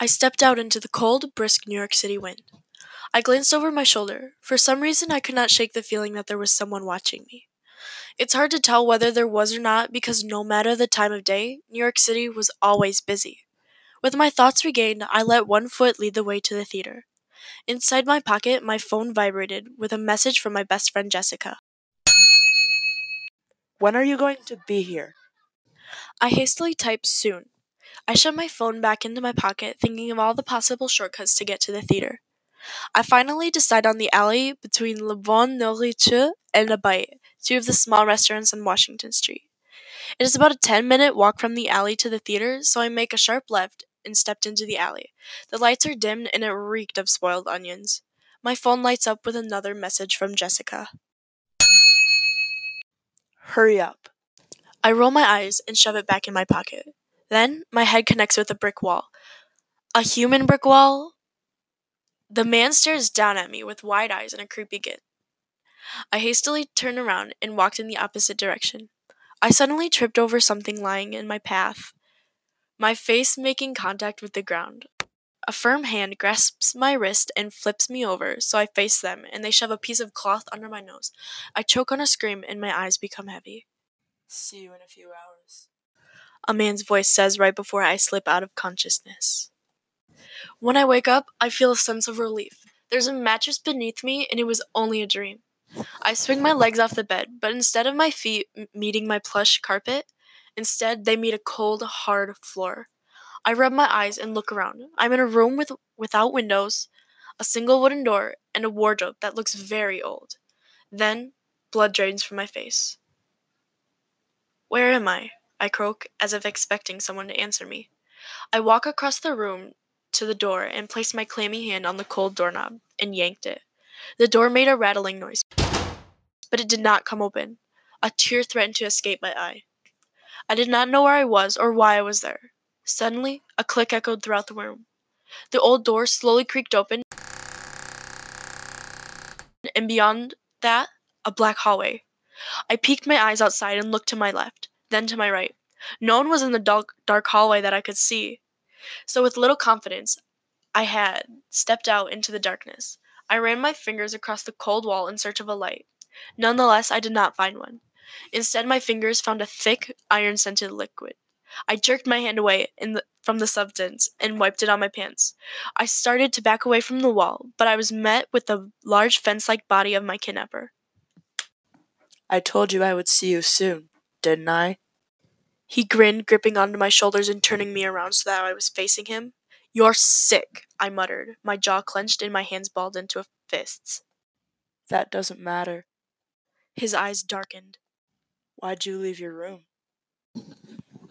I stepped out into the cold, brisk New York City wind. I glanced over my shoulder. For some reason, I could not shake the feeling that there was someone watching me. It's hard to tell whether there was or not because no matter the time of day, New York City was always busy. With my thoughts regained, I let one foot lead the way to the theater. Inside my pocket, my phone vibrated with a message from my best friend Jessica. When are you going to be here? I hastily typed soon. I shoved my phone back into my pocket, thinking of all the possible shortcuts to get to the theater. I finally decide on the alley between Le Bon Nourriture and Le Bite, two of the small restaurants on Washington Street. It is about a 10 minute walk from the alley to the theater, so I make a sharp left and stepped into the alley. The lights are dimmed and it reeked of spoiled onions. My phone lights up with another message from Jessica. Hurry up. I roll my eyes and shove it back in my pocket. Then my head connects with a brick wall. A human brick wall? The man stares down at me with wide eyes and a creepy grin. I hastily turned around and walked in the opposite direction. I suddenly tripped over something lying in my path, my face making contact with the ground. A firm hand grasps my wrist and flips me over, so I face them, and they shove a piece of cloth under my nose. I choke on a scream, and my eyes become heavy. See you in a few hours. A man's voice says right before I slip out of consciousness. When I wake up, I feel a sense of relief. There's a mattress beneath me, and it was only a dream. I swing my legs off the bed, but instead of my feet meeting my plush carpet, instead they meet a cold, hard floor. I rub my eyes and look around. I'm in a room with without windows, a single wooden door, and a wardrobe that looks very old. Then blood drains from my face. Where am I? I croak, as if expecting someone to answer me. I walk across the room to the door and placed my clammy hand on the cold doorknob and yanked it. The door made a rattling noise, but it did not come open. A tear threatened to escape my eye. I did not know where I was or why I was there. Suddenly, a click echoed throughout the room. The old door slowly creaked open, and beyond that, a black hallway. I peeked my eyes outside and looked to my left, then to my right. No one was in the dark, dark hallway that I could see. So, with little confidence, I had stepped out into the darkness. I ran my fingers across the cold wall in search of a light. Nonetheless, I did not find one. Instead, my fingers found a thick, iron scented liquid. I jerked my hand away the, from the substance and wiped it on my pants. I started to back away from the wall, but I was met with the large fence like body of my kidnapper. I told you I would see you soon, didn't I? He grinned, gripping onto my shoulders and turning me around so that I was facing him. You're sick, I muttered, my jaw clenched and my hands balled into fists. That doesn't matter. His eyes darkened. Why'd you leave your room?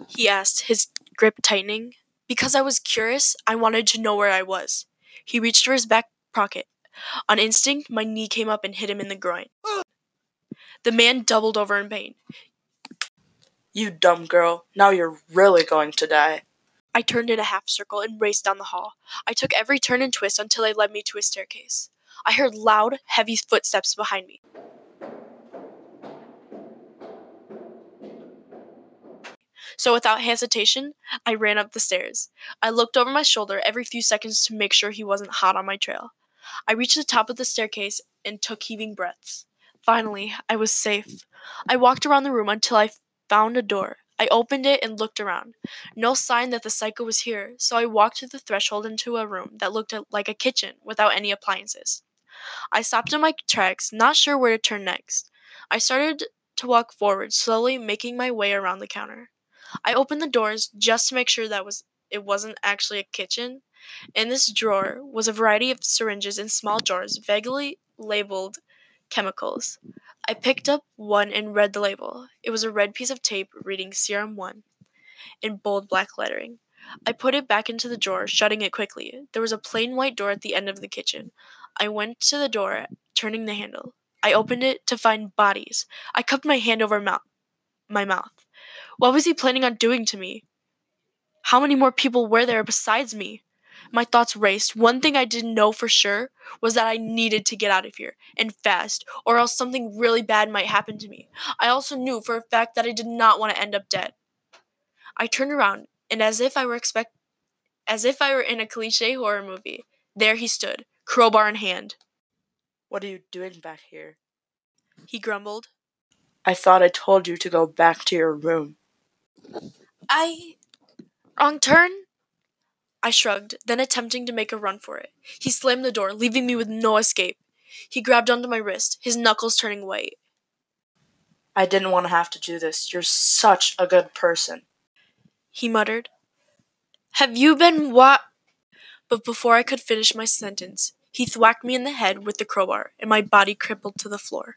He asked, his grip tightening. Because I was curious, I wanted to know where I was. He reached for his back pocket. On instinct, my knee came up and hit him in the groin. The man doubled over in pain. You dumb girl. Now you're really going to die. I turned in a half circle and raced down the hall. I took every turn and twist until they led me to a staircase. I heard loud, heavy footsteps behind me. So without hesitation, I ran up the stairs. I looked over my shoulder every few seconds to make sure he wasn't hot on my trail. I reached the top of the staircase and took heaving breaths. Finally, I was safe. I walked around the room until I found a door. I opened it and looked around. No sign that the psycho was here, so I walked to the threshold into a room that looked like a kitchen without any appliances. I stopped in my tracks, not sure where to turn next. I started to walk forward, slowly making my way around the counter. I opened the doors just to make sure that was it wasn't actually a kitchen. In this drawer was a variety of syringes in small jars, vaguely labeled chemicals. I picked up one and read the label. It was a red piece of tape reading Serum 1 in bold black lettering. I put it back into the drawer, shutting it quickly. There was a plain white door at the end of the kitchen. I went to the door, turning the handle. I opened it to find bodies. I cupped my hand over mouth, my mouth. What was he planning on doing to me? How many more people were there besides me? My thoughts raced. One thing I didn't know for sure was that I needed to get out of here, and fast, or else something really bad might happen to me. I also knew for a fact that I did not want to end up dead. I turned around, and as if I were expect As if I were in a cliche horror movie, there he stood, crowbar in hand. What are you doing back here? He grumbled. I thought I told you to go back to your room. I. Wrong turn? I shrugged, then attempting to make a run for it. He slammed the door, leaving me with no escape. He grabbed onto my wrist, his knuckles turning white. I didn't want to have to do this. You're such a good person. He muttered. Have you been what? But before I could finish my sentence, he thwacked me in the head with the crowbar, and my body crippled to the floor.